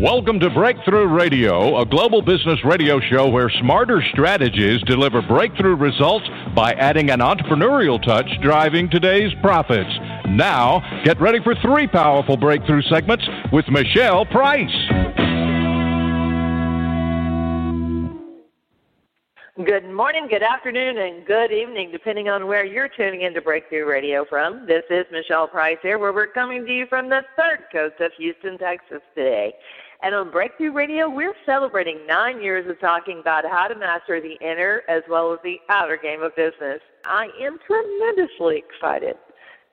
Welcome to Breakthrough Radio, a global business radio show where smarter strategies deliver breakthrough results by adding an entrepreneurial touch driving today's profits. Now, get ready for three powerful breakthrough segments with Michele Price. Good morning, good afternoon, and good evening, depending on where you're tuning into Breakthrough Radio from. This is Michele Price here, where we're coming to you from the third coast of Houston, Texas today. And on Breakthrough Radio, we're celebrating nine years of talking about how to master the inner as well as the outer game of business. I am tremendously excited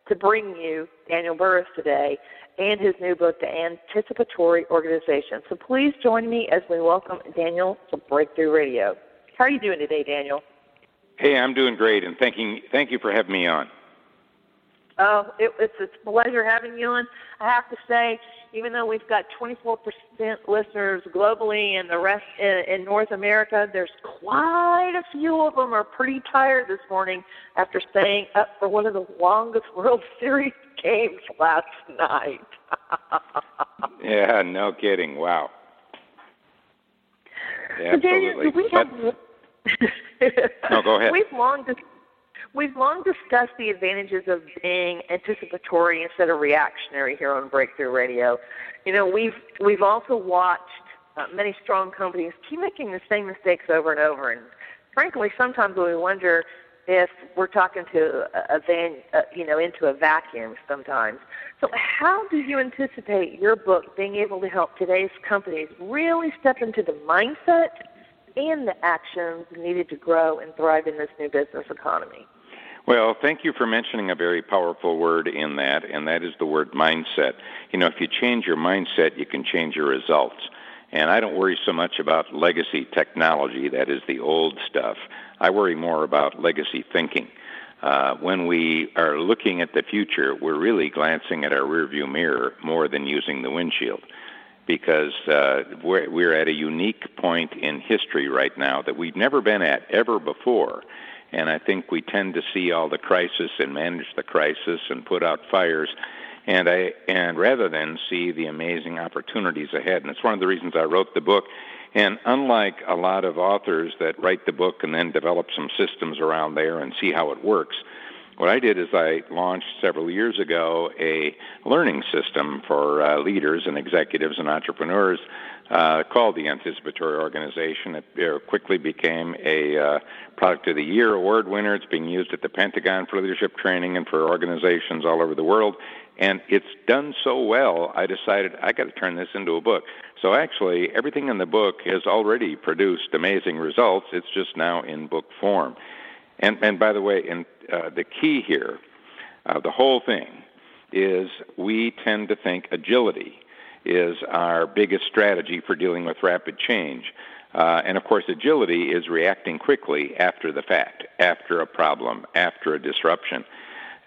to bring you Daniel Burrus today and his new book, The Anticipatory Organization. So please join me as we welcome Daniel to Breakthrough Radio. How are you doing today, Daniel? Hey, I'm doing great, and thank you, thank you for having me on. Oh, it, it's a pleasure having you on. I have to say, even though we've got 24% listeners globally and the rest in, in North America, there's quite a few of them are pretty tired this morning after staying up for one of the longest World Series games last night. yeah, no kidding. Wow. Yeah, so Daniel, we have but, no, go ahead. We've long dis- we've long discussed the advantages of being anticipatory instead of reactionary here on Breakthrough Radio. You know, we've we've also watched uh, many strong companies keep making the same mistakes over and over, and frankly, sometimes we wonder if we're talking to a, a van, uh, you know, into a vacuum sometimes. So, how do you anticipate your book being able to help today's companies really step into the mindset and the actions needed to grow and thrive in this new business economy? Well, thank you for mentioning a very powerful word in that, and that is the word mindset. You know, if you change your mindset, you can change your results. And I don't worry so much about legacy technology, that is the old stuff. I worry more about legacy thinking. Uh, when we are looking at the future, we're really glancing at our rearview mirror more than using the windshield because uh, we're, we're at a unique point in history right now that we've never been at ever before. And I think we tend to see all the crisis and manage the crisis and put out fires, and I and rather than see the amazing opportunities ahead. And it's one of the reasons I wrote the book. And unlike a lot of authors that write the book and then develop some systems around there and see how it works, what I did is I launched several years ago a learning system for uh, leaders and executives and entrepreneurs uh, called the Anticipatory Organization. It quickly became a uh, Product of the Year award winner. It's being used at the Pentagon for leadership training and for organizations all over the world. And it's done so well, I decided I got to turn this into a book. So actually, everything in the book has already produced amazing results. It's just now in book form. And, and by the way, in, uh, the key here, uh, the whole thing, is we tend to think agility is our biggest strategy for dealing with rapid change. Uh, and of course, agility is reacting quickly after the fact, after a problem, after a disruption.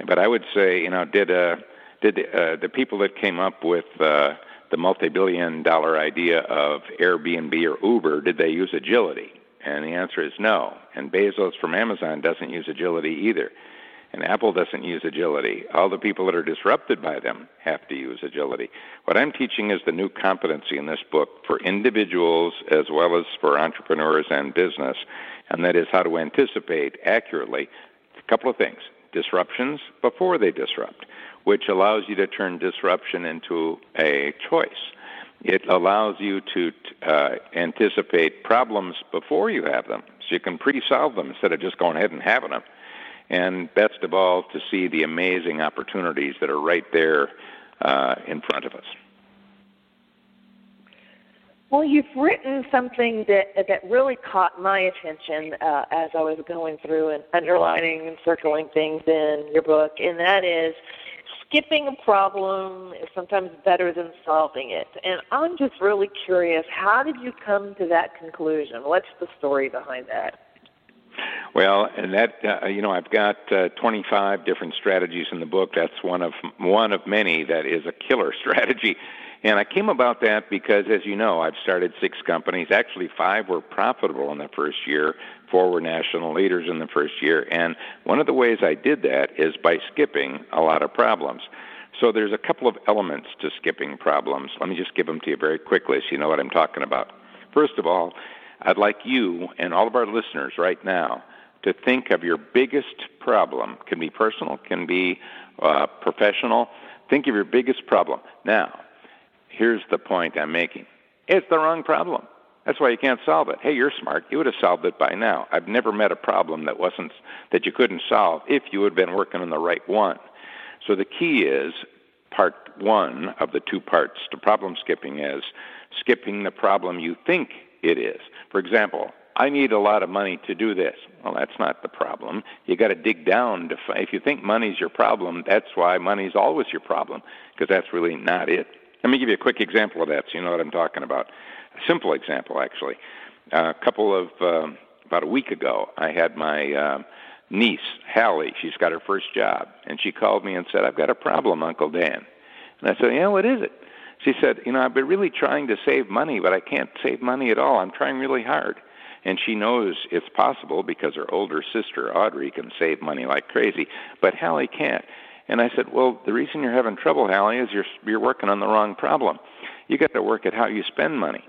But I would say, you know, did uh, did uh, the people that came up with uh, the multi-billion-dollar idea of Airbnb or Uber did they use agility? And the answer is no. And Bezos from Amazon doesn't use agility either. And Apple doesn't use agility. All the people that are disrupted by them have to use agility. What I'm teaching is the new competency in this book for individuals as well as for entrepreneurs and business, and that is how to anticipate accurately a couple of things disruptions before they disrupt, which allows you to turn disruption into a choice. It allows you to uh, anticipate problems before you have them, so you can pre solve them instead of just going ahead and having them and best of all, to see the amazing opportunities that are right there uh, in front of us. Well, you've written something that that really caught my attention uh, as I was going through and underlining and circling things in your book, and that is skipping a problem is sometimes better than solving it. And I'm just really curious, how did you come to that conclusion? What's the story behind that? Well, and that uh, you know, I've got uh, 25 different strategies in the book. That's one of one of many that is a killer strategy. And I came about that because, as you know, I've started six companies. Actually, five were profitable in the first year. Four were national leaders in the first year. And one of the ways I did that is by skipping a lot of problems. So there's a couple of elements to skipping problems. Let me just give them to you very quickly so you know what I'm talking about. First of all, I'd like you and all of our listeners right now to think of your biggest problem. Can be personal, can be uh, professional. Think of your biggest problem. Now, here's the point I'm making. It's the wrong problem. That's why you can't solve it. Hey, you're smart. You would have solved it by now. I've never met a problem that wasn't that you couldn't solve if you had been working on the right one. So the key is part one of the two parts to problem skipping is skipping the problem you think it is. For example, I need a lot of money to do this. Well, that's not the problem. You got to dig down to find, if you think money's your problem, that's why money's always your problem because that's really not it. Let me give you a quick example of that so you know what I'm talking about. A simple example, actually. A couple of uh, about a week ago, I had my uh, niece, Hallie. She's got her first job, and she called me and said, "I've got a problem, Uncle Dan." And I said, "Yeah, what is it?" She said, "You know, I've been really trying to save money, but I can't save money at all. I'm trying really hard." And she knows it's possible because her older sister, Audrey, can save money like crazy, but Hallie can't. And I said, "Well, the reason you're having trouble, Hallie, is you're you're working on the wrong problem. You got to work at how you spend money.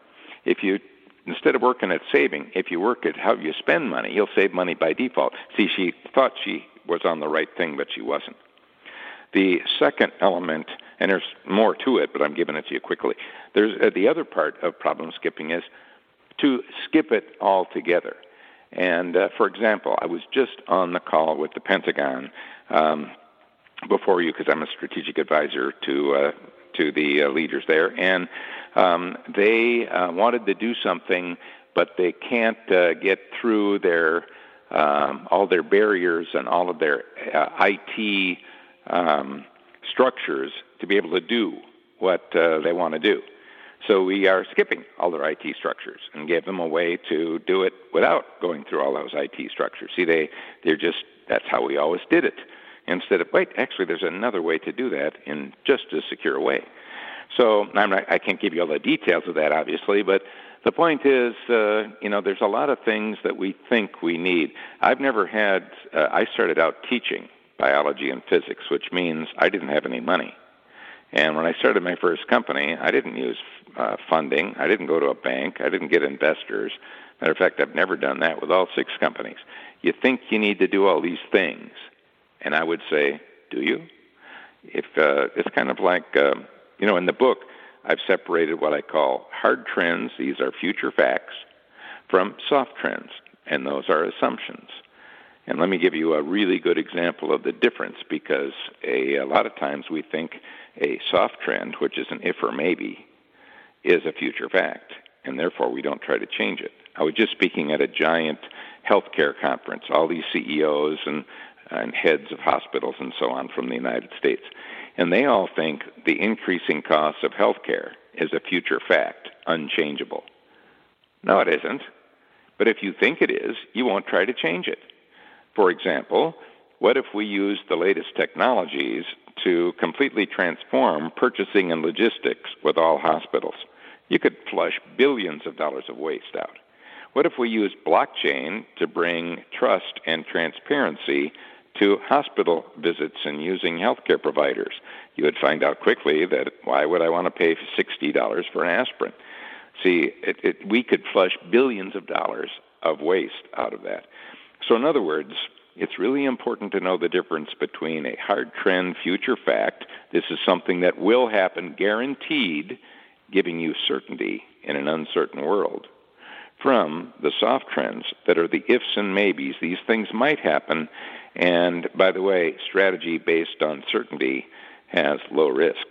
If you instead of working at saving, if you work at how you spend money, you'll save money by default." See, she thought she was on the right thing, but she wasn't. The second element, and there's more to it, but I'm giving it to you quickly. There's uh, the other part of problem skipping is to skip it altogether. And uh, for example, I was just on the call with the Pentagon um, before you because I'm a strategic advisor to uh, to the uh, leaders there, and um, they uh, wanted to do something, but they can't uh, get through their um, all their barriers and all of their uh, IT um, structures to be able to do what uh, they want to do. So we are skipping all their IT structures and gave them a way to do it without going through all those IT structures. See, they they're just that's how we always did it. Instead of wait, actually, there's another way to do that in just as secure a way. So I'm not, I can't give you all the details of that, obviously, but the point is, uh, you know, there's a lot of things that we think we need. I've never had. Uh, I started out teaching biology and physics, which means I didn't have any money. And when I started my first company, I didn't use uh, funding. I didn't go to a bank. I didn't get investors. Matter of fact, I've never done that with all six companies. You think you need to do all these things, and I would say, do you? If uh, it's kind of like, uh, you know, in the book, I've separated what I call hard trends. These are future facts from soft trends, and those are assumptions. And let me give you a really good example of the difference because a, a lot of times we think a soft trend, which is an if or maybe, is a future fact, and therefore we don't try to change it. I was just speaking at a giant healthcare conference, all these CEOs and, and heads of hospitals and so on from the United States, and they all think the increasing cost of healthcare is a future fact, unchangeable. No, it isn't. But if you think it is, you won't try to change it. For example, what if we use the latest technologies to completely transform purchasing and logistics with all hospitals. You could flush billions of dollars of waste out. What if we use blockchain to bring trust and transparency to hospital visits and using healthcare providers? You would find out quickly that why would I want to pay $60 for an aspirin? See, it, it, we could flush billions of dollars of waste out of that. So, in other words, it's really important to know the difference between a hard trend future fact, this is something that will happen guaranteed, giving you certainty in an uncertain world, from the soft trends that are the ifs and maybes. These things might happen, and by the way, strategy based on certainty has low risk.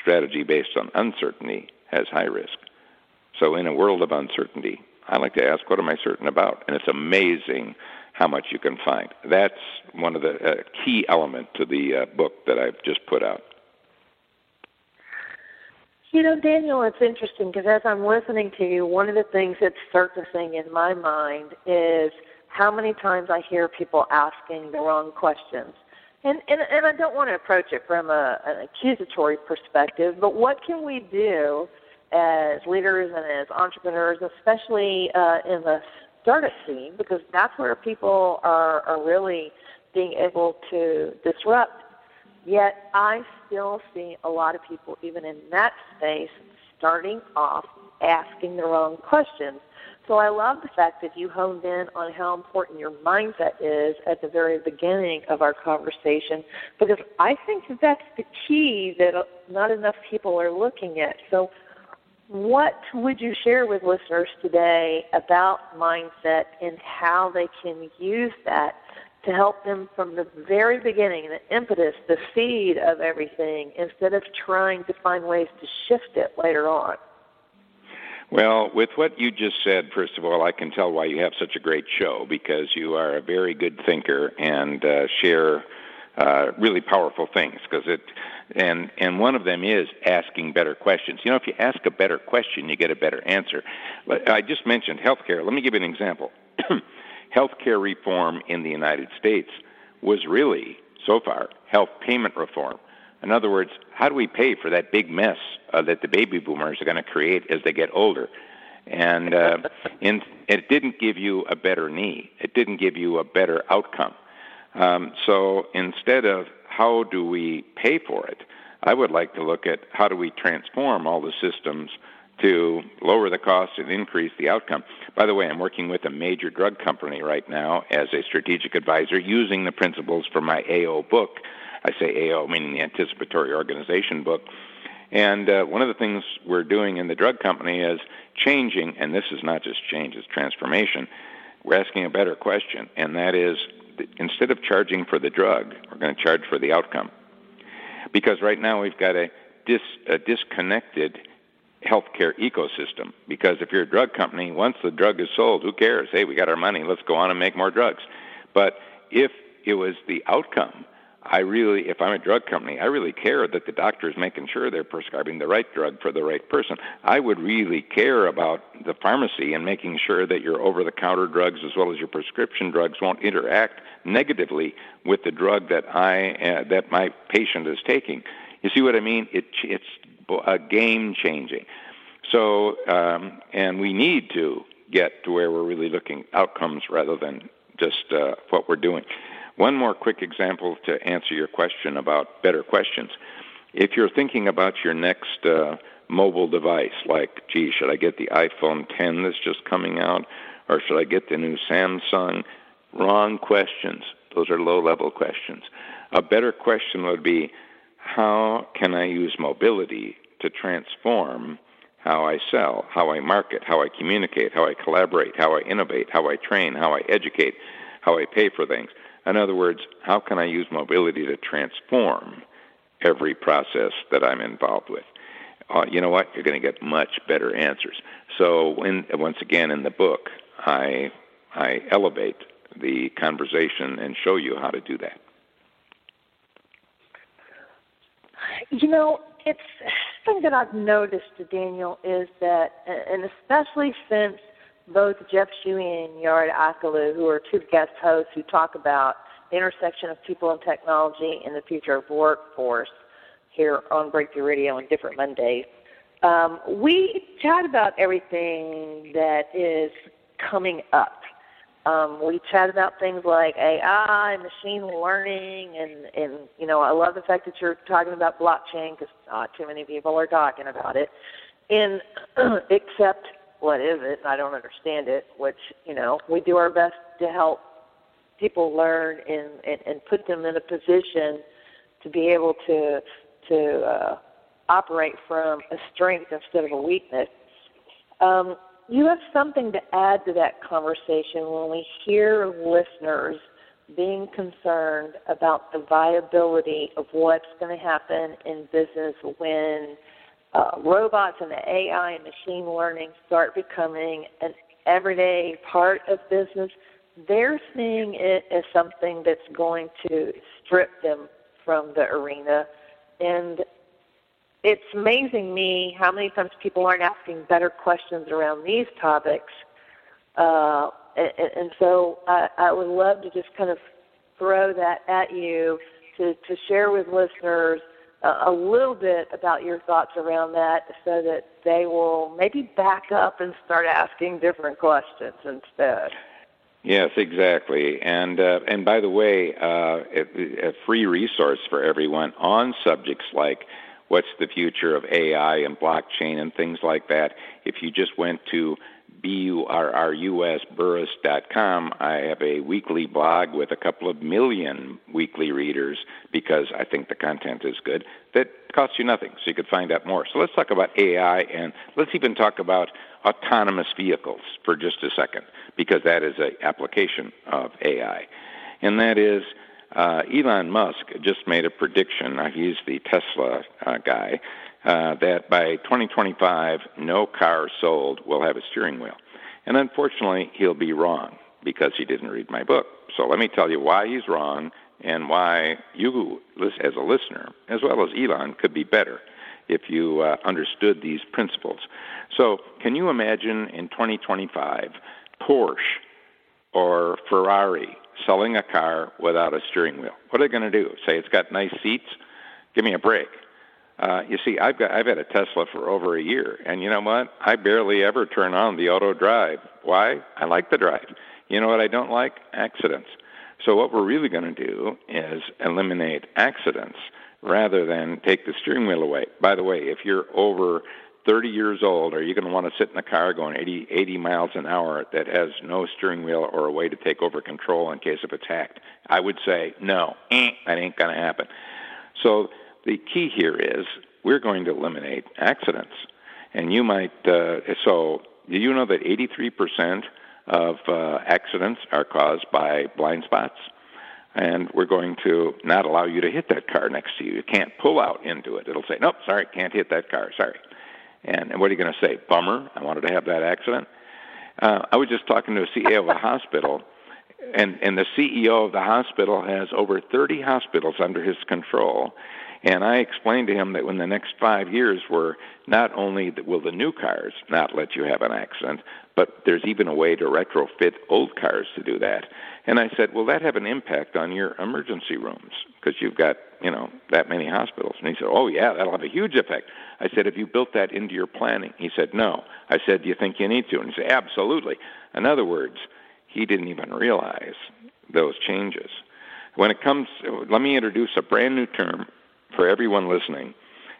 Strategy based on uncertainty has high risk. So, in a world of uncertainty, I like to ask, what am I certain about? And it's amazing how much you can find. That's one of the uh, key elements to the uh, book that I've just put out. You know, Daniel, it's interesting because as I'm listening to you, one of the things that's surfacing in my mind is how many times I hear people asking the wrong questions. And, and, and I don't want to approach it from a, an accusatory perspective, but what can we do as leaders and as entrepreneurs, especially uh, in the startup scene because that's where people are, are really being able to disrupt Yet I still see a lot of people, even in that space, starting off asking the wrong questions. So I love the fact that you honed in on how important your mindset is at the very beginning of our conversation because I think that's the key that not enough people are looking at. So what would you share with listeners today about mindset and how they can use that to help them from the very beginning, the impetus, the seed of everything, instead of trying to find ways to shift it later on? Well, with what you just said, first of all, I can tell why you have such a great show because you are a very good thinker and uh, share uh, really powerful things. Because it, and and one of them is asking better questions. You know, if you ask a better question, you get a better answer. I just mentioned healthcare. Let me give you an example. healthcare reform in the United States was really so far health payment reform. In other words, how do we pay for that big mess uh, that the baby boomers are going to create as they get older? And uh, it didn't give you a better knee. It didn't give you a better outcome. Um, so instead of how do we pay for it, I would like to look at how do we transform all the systems to lower the cost and increase the outcome. By the way, I'm working with a major drug company right now as a strategic advisor using the principles from my AO book I say AO, meaning the Anticipatory Organization book. And uh, one of the things we're doing in the drug company is changing, and this is not just change, it's transformation. We're asking a better question, and that is instead of charging for the drug, we're going to charge for the outcome. Because right now we've got a, dis, a disconnected healthcare ecosystem. Because if you're a drug company, once the drug is sold, who cares? Hey, we got our money, let's go on and make more drugs. But if it was the outcome, I really, if I'm a drug company, I really care that the doctor is making sure they're prescribing the right drug for the right person. I would really care about the pharmacy and making sure that your over the counter drugs as well as your prescription drugs won't interact negatively with the drug that I uh, that my patient is taking. You see what I mean? It, it's a game changing. So, um, and we need to get to where we're really looking outcomes rather than just uh, what we're doing. One more quick example to answer your question about better questions. If you're thinking about your next uh, mobile device, like, gee, should I get the iPhone 10 that's just coming out, or should I get the new Samsung? Wrong questions. Those are low level questions. A better question would be how can I use mobility to transform how I sell, how I market, how I communicate, how I collaborate, how I innovate, how I train, how I educate, how I pay for things? In other words, how can I use mobility to transform every process that I'm involved with? Uh, you know what? You're going to get much better answers. So, once again, in the book, I I elevate the conversation and show you how to do that. You know, it's something that I've noticed, Daniel, is that, and especially since both Jeff Shuey and Yard Akalu, who are two guest hosts who talk about the intersection of people and technology and the future of workforce here on Breakthrough Radio on different Mondays. Um, we chat about everything that is coming up. Um, we chat about things like AI, and machine learning, and and you know I love the fact that you're talking about blockchain because not too many people are talking about it. And except what is it? I don't understand it. Which you know we do our best to help people learn and, and, and put them in a position to be able to to uh, operate from a strength instead of a weakness. Um, you have something to add to that conversation when we hear listeners being concerned about the viability of what's going to happen in business when uh, robots and the AI and machine learning start becoming an everyday part of business, they're seeing it as something that's going to strip them from the arena. And it's amazing me how many times people aren't asking better questions around these topics. Uh, and, and so I, I would love to just kind of throw that at you to, to share with listeners – a little bit about your thoughts around that so that they will maybe back up and start asking different questions instead. Yes, exactly. And uh, and by the way, uh, a, a free resource for everyone on subjects like what's the future of AI and blockchain and things like that. If you just went to B-U-R-R-U-S, I have a weekly blog with a couple of million weekly readers because I think the content is good that costs you nothing, so you could find out more. So let's talk about AI and let's even talk about autonomous vehicles for just a second because that is an application of AI. And that is uh, Elon Musk just made a prediction. He's the Tesla uh, guy uh, that by 2025, no car sold will have a steering wheel. And unfortunately, he'll be wrong because he didn't read my book. So let me tell you why he's wrong and why you, as a listener, as well as Elon, could be better if you uh, understood these principles. So, can you imagine in 2025 Porsche or Ferrari selling a car without a steering wheel? What are they going to do? Say it's got nice seats? Give me a break. Uh, you see, I've got I've had a Tesla for over a year, and you know what? I barely ever turn on the auto drive. Why? I like the drive. You know what I don't like? Accidents. So what we're really going to do is eliminate accidents rather than take the steering wheel away. By the way, if you're over 30 years old, are you going to want to sit in a car going 80, 80 miles an hour that has no steering wheel or a way to take over control in case of attack? I would say no, eh, that ain't going to happen. So the key here is we're going to eliminate accidents. And you might, uh, so do you know that 83% of uh, accidents are caused by blind spots? And we're going to not allow you to hit that car next to you. You can't pull out into it. It'll say, nope, sorry, can't hit that car, sorry. And, and what are you going to say? Bummer, I wanted to have that accident. Uh, I was just talking to a CEO of a hospital, and, and the CEO of the hospital has over 30 hospitals under his control and I explained to him that in the next five years, were not only will the new cars not let you have an accident, but there's even a way to retrofit old cars to do that. And I said, will that have an impact on your emergency rooms? Because you've got, you know, that many hospitals. And he said, oh, yeah, that'll have a huge effect. I said, have you built that into your planning? He said, no. I said, do you think you need to? And he said, absolutely. In other words, he didn't even realize those changes. When it comes, let me introduce a brand new term for everyone listening.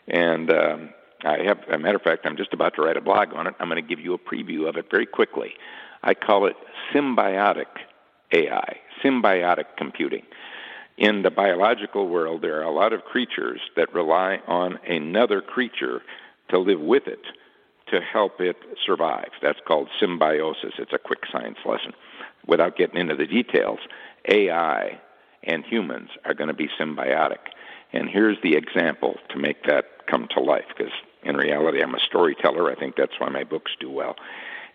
And um, I have, a matter of fact, I'm just about to write a blog on it. I'm going to give you a preview of it very quickly. I call it symbiotic AI, symbiotic computing. In the biological world, there are a lot of creatures that rely on another creature to live with it to help it survive. That's called symbiosis. It's a quick science lesson. Without getting into the details, AI and humans are going to be symbiotic. And here's the example to make that come to life, because in reality, I'm a storyteller. I think that's why my books do well.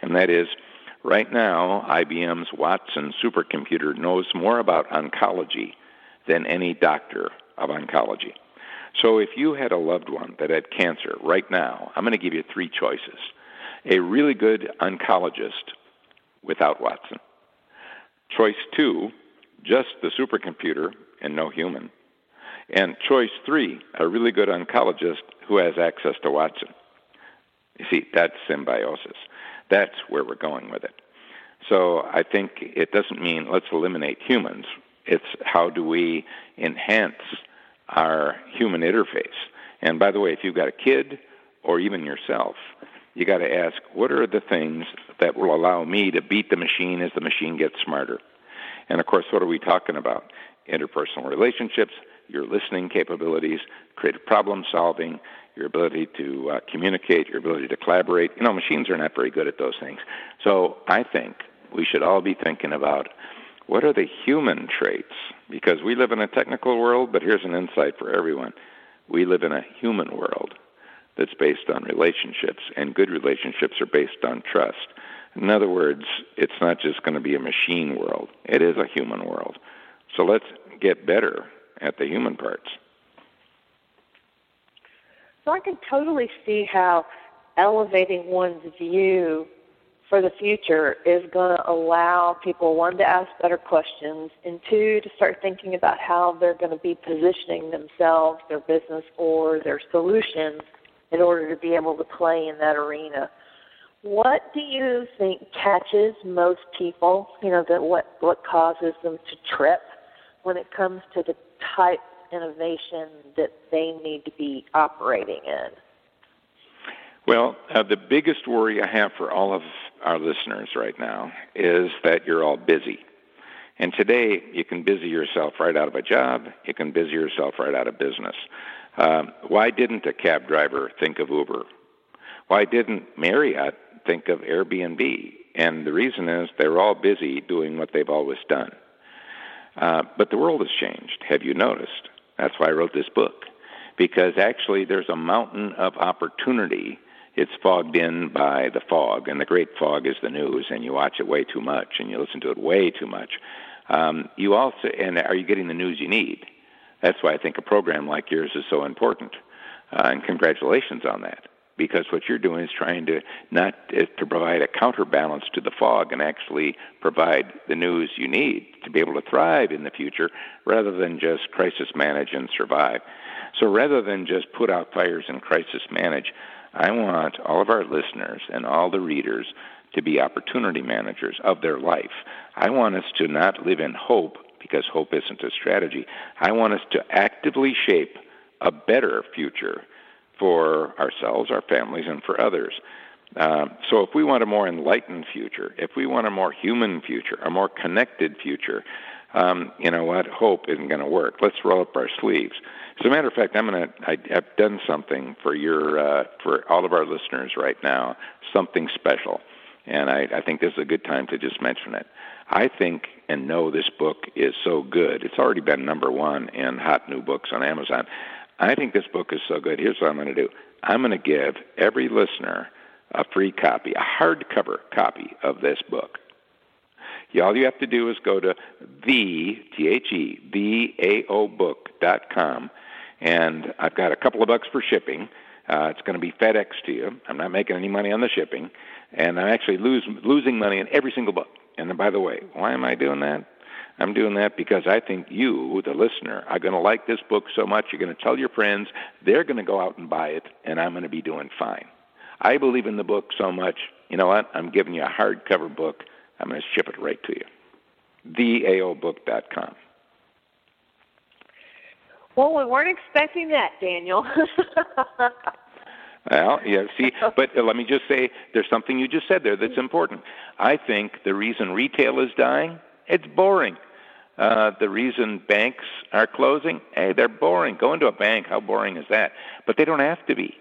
And that is, right now, IBM's Watson supercomputer knows more about oncology than any doctor of oncology. So if you had a loved one that had cancer right now, I'm going to give you three choices. A really good oncologist without Watson. Choice two, just the supercomputer and no human. And choice three, a really good oncologist who has access to Watson. You see, that's symbiosis. That's where we're going with it. So I think it doesn't mean let's eliminate humans. It's how do we enhance our human interface. And by the way, if you've got a kid or even yourself, you got to ask what are the things that will allow me to beat the machine as the machine gets smarter. And of course, what are we talking about? Interpersonal relationships, your listening capabilities, creative problem solving, your ability to uh, communicate, your ability to collaborate. You know, machines are not very good at those things. So I think we should all be thinking about what are the human traits? Because we live in a technical world, but here's an insight for everyone. We live in a human world that's based on relationships, and good relationships are based on trust. In other words, it's not just going to be a machine world, it is a human world. So let's get better at the human parts. So I can totally see how elevating one's view for the future is going to allow people, one, to ask better questions, and two, to start thinking about how they're going to be positioning themselves, their business, or their solutions in order to be able to play in that arena. What do you think catches most people? You know, that what what causes them to trip when it comes to the type innovation that they need to be operating in? Well, uh, the biggest worry I have for all of our listeners right now is that you're all busy. And today, you can busy yourself right out of a job. You can busy yourself right out of business. Um, why didn't a cab driver think of Uber? Why didn't Marriott think of Airbnb? And the reason is they're all busy doing what they've always done. Uh, but the world has changed. Have you noticed? That's why I wrote this book. Because actually, there's a mountain of opportunity. It's fogged in by the fog, and the great fog is the news, and you watch it way too much, and you listen to it way too much. Um, you also, and are you getting the news you need? That's why I think a program like yours is so important. Uh, and congratulations on that because what you're doing is trying to not uh, to provide a counterbalance to the fog and actually provide the news you need to be able to thrive in the future rather than just crisis manage and survive. So rather than just put out fires and crisis manage, I want all of our listeners and all the readers to be opportunity managers of their life. I want us to not live in hope because hope isn't a strategy. I want us to actively shape a better future for ourselves, our families, and for others. Uh, so, if we want a more enlightened future, if we want a more human future, a more connected future, um, you know what? Hope isn't going to work. Let's roll up our sleeves. As a matter of fact, I'm going to. I've done something for your uh, for all of our listeners right now. Something special, and I, I think this is a good time to just mention it. I think and know this book is so good. It's already been number one in hot new books on Amazon. I think this book is so good. Here's what I'm going to do I'm going to give every listener a free copy, a hardcover copy of this book. All you have to do is go to the, T H E, dot com, and I've got a couple of bucks for shipping. Uh, it's going to be FedEx to you. I'm not making any money on the shipping, and I'm actually lose, losing money in every single book. And then, by the way, why am I doing that? I'm doing that because I think you, the listener, are going to like this book so much. You're going to tell your friends. They're going to go out and buy it, and I'm going to be doing fine. I believe in the book so much. You know what? I'm giving you a hardcover book. I'm going to ship it right to you. TheAOBook.com. Well, we weren't expecting that, Daniel. Well, yeah, see, but let me just say there's something you just said there that's important. I think the reason retail is dying, it's boring. Uh, the reason banks are closing, hey, they're boring. Go into a bank, how boring is that? But they don't have to be.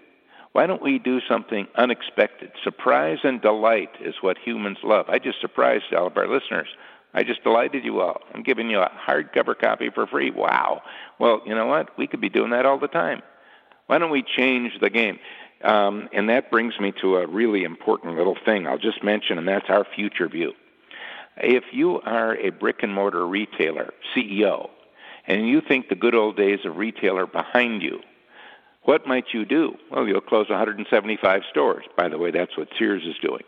Why don't we do something unexpected? Surprise and delight is what humans love. I just surprised all of our listeners. I just delighted you all. I'm giving you a hardcover copy for free. Wow. Well, you know what? We could be doing that all the time. Why don't we change the game? Um, and that brings me to a really important little thing I'll just mention, and that's our future view. If you are a brick and mortar retailer, CEO, and you think the good old days of retail are behind you, what might you do? Well, you'll close 175 stores. By the way, that's what Sears is doing.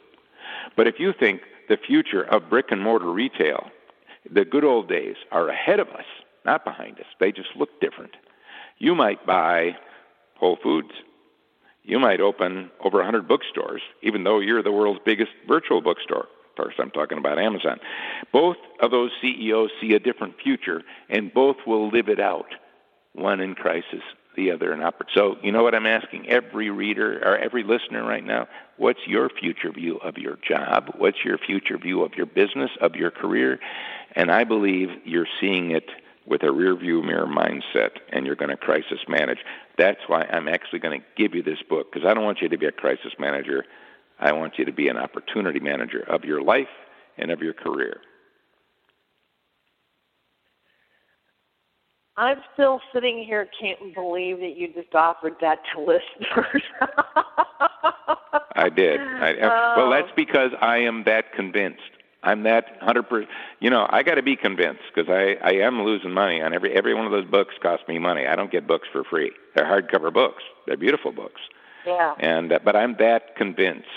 But if you think the future of brick and mortar retail, the good old days are ahead of us, not behind us, they just look different, you might buy Whole Foods, you might open over 100 bookstores, even though you're the world's biggest virtual bookstore. First, I'm talking about Amazon. Both of those CEOs see a different future, and both will live it out. One in crisis, the other in opportunity. So, you know what I'm asking every reader or every listener right now? What's your future view of your job? What's your future view of your business, of your career? And I believe you're seeing it with a rear view mirror mindset and you're going to crisis manage. That's why I'm actually going to give you this book because I don't want you to be a crisis manager. I want you to be an opportunity manager of your life and of your career. I'm still sitting here, can't believe that you just offered that to listeners. I did. I, oh. Well, that's because I am that convinced. I'm that hundred percent. You know, I got to be convinced because I I am losing money on every every one of those books. Cost me money. I don't get books for free. They're hardcover books. They're beautiful books. Yeah. And uh, but I'm that convinced.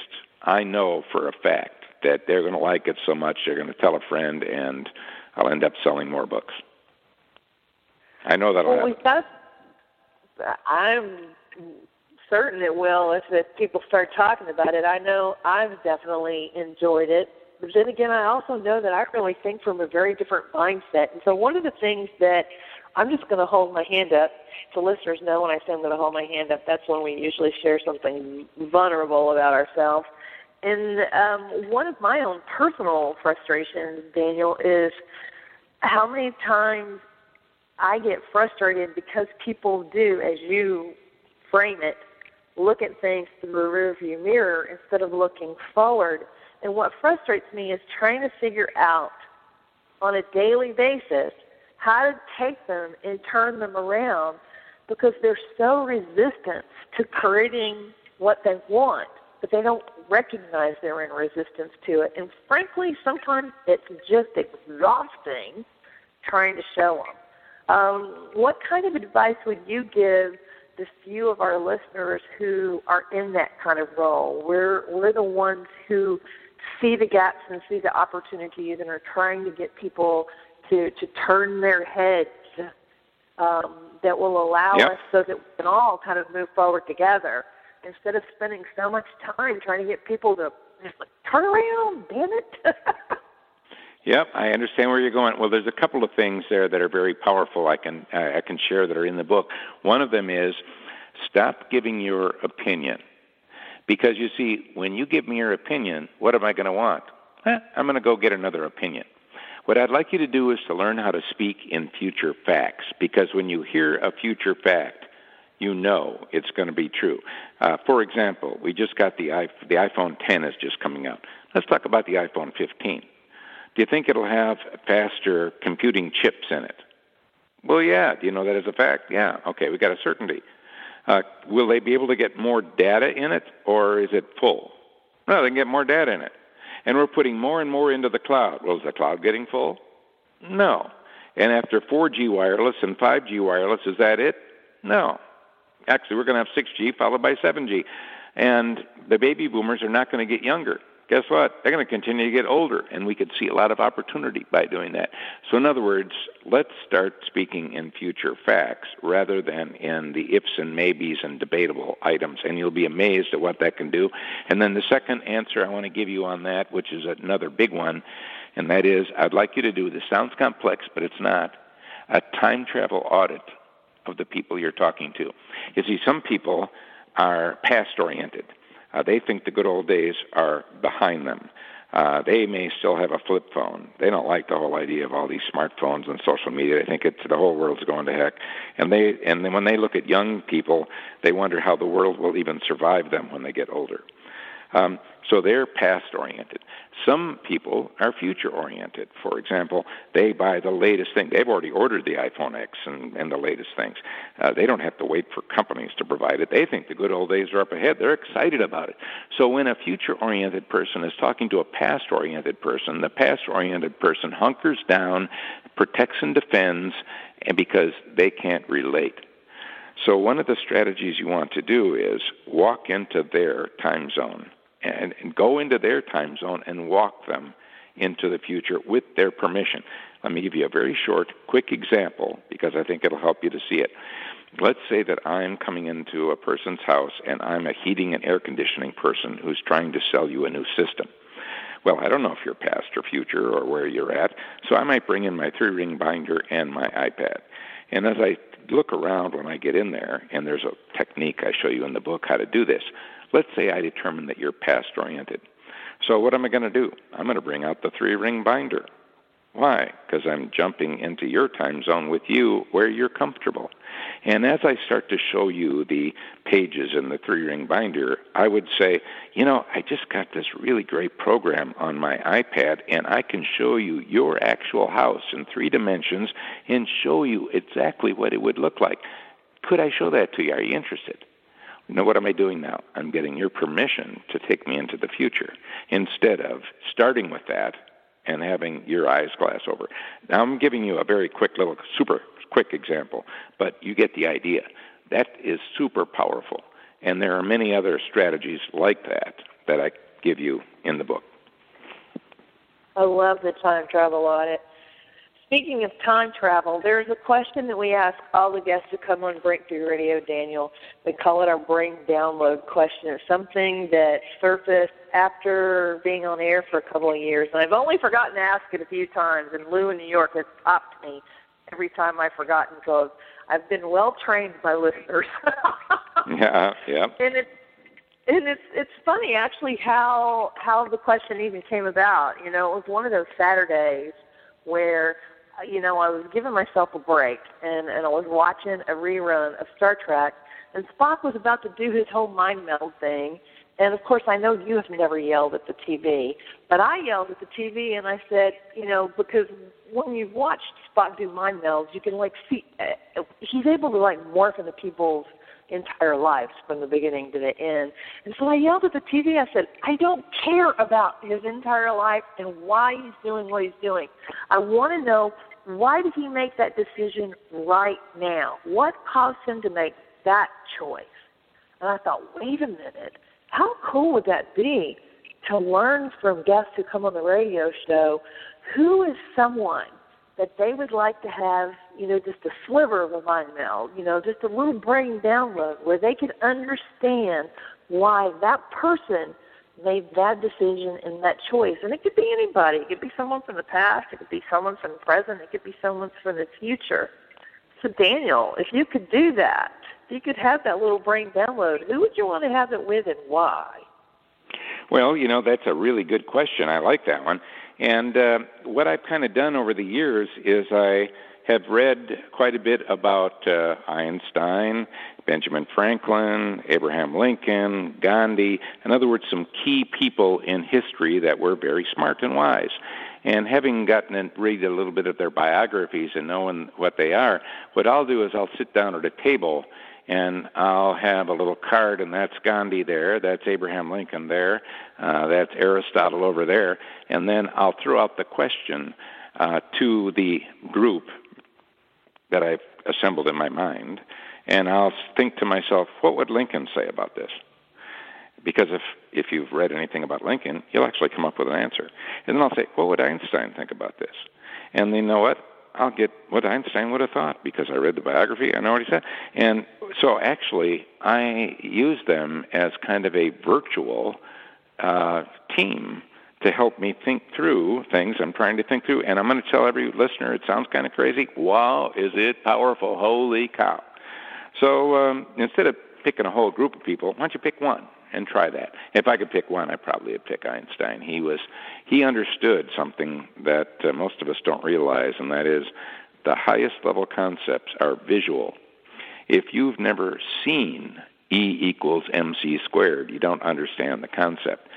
I know for a fact that they're going to like it so much they're going to tell a friend, and I'll end up selling more books. I know that'll well, happen. We've got, I'm certain it will if, if people start talking about it. I know I've definitely enjoyed it. But then again, I also know that I really think from a very different mindset. And so one of the things that I'm just going to hold my hand up. So listeners know when I say I'm going to hold my hand up, that's when we usually share something vulnerable about ourselves. And um, one of my own personal frustrations, Daniel, is how many times I get frustrated because people do, as you frame it, look at things through the rearview mirror instead of looking forward. And what frustrates me is trying to figure out on a daily basis how to take them and turn them around because they're so resistant to creating what they want, but they don't recognize they're in resistance to it. And frankly, sometimes it's just exhausting trying to show them. Um, what kind of advice would you give the few of our listeners who are in that kind of role? We're we're the ones who see the gaps and see the opportunities and are trying to get people to to turn their heads um, that will allow yep. us so that we can all kind of move forward together instead of spending so much time trying to get people to just like turn around, damn it. Yep, I understand where you're going. Well, there's a couple of things there that are very powerful. I can I can share that are in the book. One of them is stop giving your opinion, because you see, when you give me your opinion, what am I going to want? Eh, I'm going to go get another opinion. What I'd like you to do is to learn how to speak in future facts, because when you hear a future fact, you know it's going to be true. Uh, for example, we just got the the iPhone 10 is just coming out. Let's talk about the iPhone 15. Do you think it'll have faster computing chips in it? Well, yeah. Do you know that as a fact? Yeah. Okay, we got a certainty. Uh, will they be able to get more data in it, or is it full? No, they can get more data in it. And we're putting more and more into the cloud. Well, is the cloud getting full? No. And after 4G wireless and 5G wireless, is that it? No. Actually, we're going to have 6G followed by 7G. And the baby boomers are not going to get younger guess what? They're going to continue to get older, and we could see a lot of opportunity by doing that. So, in other words, let's start speaking in future facts rather than in the ifs and maybes and debatable items, and you'll be amazed at what that can do. And then the second answer I want to give you on that, which is another big one, and that is I'd like you to do this sounds complex, but it's not a time travel audit of the people you're talking to. You see, some people are past oriented uh, they think the good old days are behind them. Uh, they may still have a flip phone. They don't like the whole idea of all these smartphones and social media. They think it's the whole world's going to heck. And they and then when they look at young people, they wonder how the world will even survive them when they get older. Um, so they're past oriented. Some people are future oriented. For example, they buy the latest thing. They've already ordered the iPhone X and, and the latest things. Uh, they don't have to wait for companies to provide it. They think the good old days are up ahead. They're excited about it. So when a future oriented person is talking to a past oriented person, the past oriented person hunkers down, protects and defends, and because they can't relate. So one of the strategies you want to do is walk into their time zone and, and go into their time zone and walk them into the future with their permission. Let me give you a very short, quick example because I think it'll help you to see it. Let's say that I'm coming into a person's house and I'm a heating and air conditioning person who's trying to sell you a new system. Well, I don't know if you're past or future or where you're at, so I might bring in my three ring binder and my iPad. And as I look around when I get in there, and there's a technique I show you in the book how to do this, Let's say I determine that you're past oriented. So what am I going to do? I'm going to bring out the three ring binder. Why? Because I'm jumping into your time zone with you where you're comfortable. And as I start to show you the pages in the three ring binder, I would say, you know, I just got this really great program on my iPad, and I can show you your actual house in three dimensions and show you exactly what it would look like. Could I show that to you? Are you interested? Now, what am I doing now? I'm getting your permission to take me into the future instead of starting with that and having your eyes glass over. Now, I'm giving you a very quick little, super quick example, but you get the idea. That is super powerful. And there are many other strategies like that that I give you in the book. I love the time travel audit. Speaking of time travel, there's a question that we ask all the guests who come on Breakthrough Radio, Daniel. We call it our brain download question. It's something that surfaced after being on air for a couple of years. And I've only forgotten to ask it a few times, and Lou in New York has popped me every time I've forgotten because I've been well trained by listeners. yeah, yeah. And it's and it's it's funny actually how how the question even came about. You know, it was one of those Saturdays where you know, I was giving myself a break and, and I was watching a rerun of Star Trek and Spock was about to do his whole mind meld thing. And of course, I know you have never yelled at the TV, but I yelled at the TV and I said, you know, because when you've watched Spock do mind melds, you can like see uh, he's able to like morph into people's entire lives from the beginning to the end. And so I yelled at the TV. I said, I don't care about his entire life and why he's doing what he's doing. I want to know why did he make that decision right now? What caused him to make that choice? And I thought, wait a minute, how cool would that be to learn from guests who come on the radio show who is someone that they would like to have, you know, just a sliver of a mind meld, you know, just a little brain download where they could understand why that person made that decision and that choice. And it could be anybody. It could be someone from the past. It could be someone from the present. It could be someone from the future. So, Daniel, if you could do that, if you could have that little brain download, who would you want to have it with and why? Well, you know, that's a really good question. I like that one. And uh, what I've kind of done over the years is I have read quite a bit about uh, Einstein, Benjamin Franklin, Abraham Lincoln, Gandhi, in other words, some key people in history that were very smart and wise. And having gotten and read a little bit of their biographies and knowing what they are, what I'll do is I'll sit down at a table and I'll have a little card, and that's Gandhi there, that's Abraham Lincoln there, uh, that's Aristotle over there, and then I'll throw out the question uh, to the group that I've assembled in my mind, and I'll think to myself, what would Lincoln say about this? Because if if you've read anything about Lincoln, you'll actually come up with an answer. And then I'll say, what would Einstein think about this? And you know what? I'll get what Einstein would have thought because I read the biography. and I know what he said. And so actually, I use them as kind of a virtual uh, team to help me think through things I'm trying to think through. And I'm going to tell every listener, it sounds kind of crazy. Wow, is it powerful? Holy cow. So um, instead of picking a whole group of people, why don't you pick one and try that? If I could pick one, I probably would pick Einstein. He was he understood something that uh, most of us don't realize, and that is the highest level concepts are visual. If you've never seen E equals mc squared, you don't understand the concept.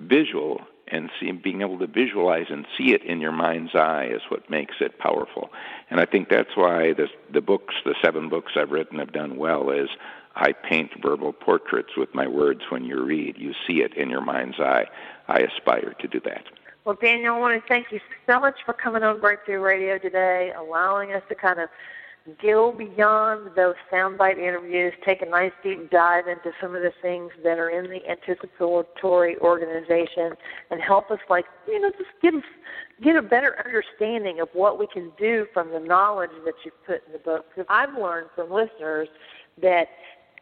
Visual and see, being able to visualize and see it in your mind's eye is what makes it powerful. And I think that's why the, the books, the seven books I've written, have done well. Is I paint verbal portraits with my words when you read. You see it in your mind's eye. I aspire to do that. Well, Daniel, I want to thank you so much for coming on Breakthrough Radio today, allowing us to kind of go beyond those soundbite interviews, take a nice deep dive into some of the things that are in the anticipatory organization, and help us, like you know, just get get a better understanding of what we can do from the knowledge that you've put in the book. Because I've learned from listeners that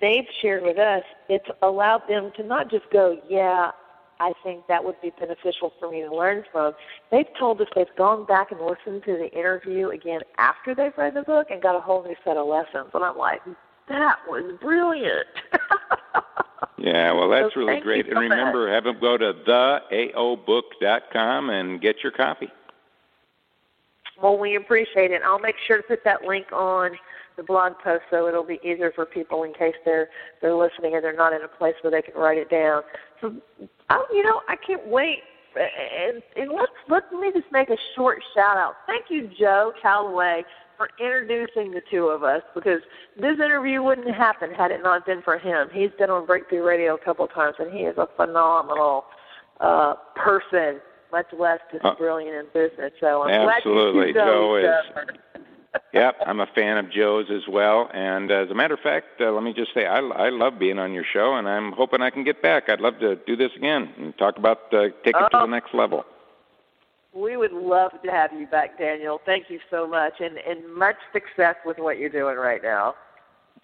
they've shared with us, it's allowed them to not just go, yeah, I think that would be beneficial for me to learn from. They've told us they've gone back and listened to the interview again after they've read the book and got a whole new set of lessons. And I'm like, that was brilliant. yeah, well, that's so really great. And remember, much. have them go to theaobook.com and get your copy. Well, we appreciate it. I'll make sure to put that link on the blog post so it'll be easier for people in case they're they're listening and they're not in a place where they can write it down. So Oh, you know, I can't wait. And, and let's let me just make a short shout out. Thank you, Joe Calloway, for introducing the two of us because this interview wouldn't happen had it not been for him. He's been on Breakthrough Radio a couple of times, and he is a phenomenal uh, person, much less just uh, brilliant in business. So I'm absolutely, glad you Joe is yep, I'm a fan of Joe's as well. And as a matter of fact, uh, let me just say I, I love being on your show, and I'm hoping I can get back. I'd love to do this again and talk about uh, take it oh. to the next level. We would love to have you back, Daniel. Thank you so much, and, and much success with what you're doing right now.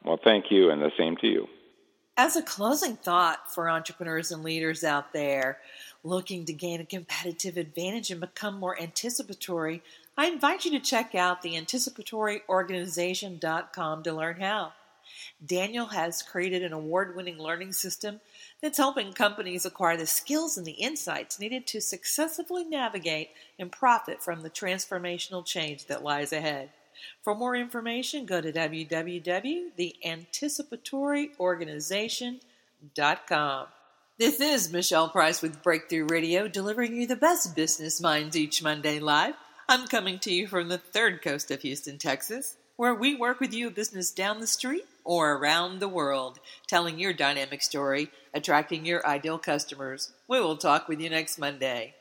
Well, thank you, and the same to you. As a closing thought for entrepreneurs and leaders out there looking to gain a competitive advantage and become more anticipatory, I invite you to check out the anticipatoryorganization.com to learn how. Daniel has created an award winning learning system that's helping companies acquire the skills and the insights needed to successfully navigate and profit from the transformational change that lies ahead. For more information, go to www.theanticipatoryorganization.com. This is Michele Price with Breakthrough Radio, delivering you the best business minds each Monday live. I'm coming to you from the third coast of Houston, Texas, where we work with you business down the street or around the world, telling your dynamic story, attracting your ideal customers. We will talk with you next Monday.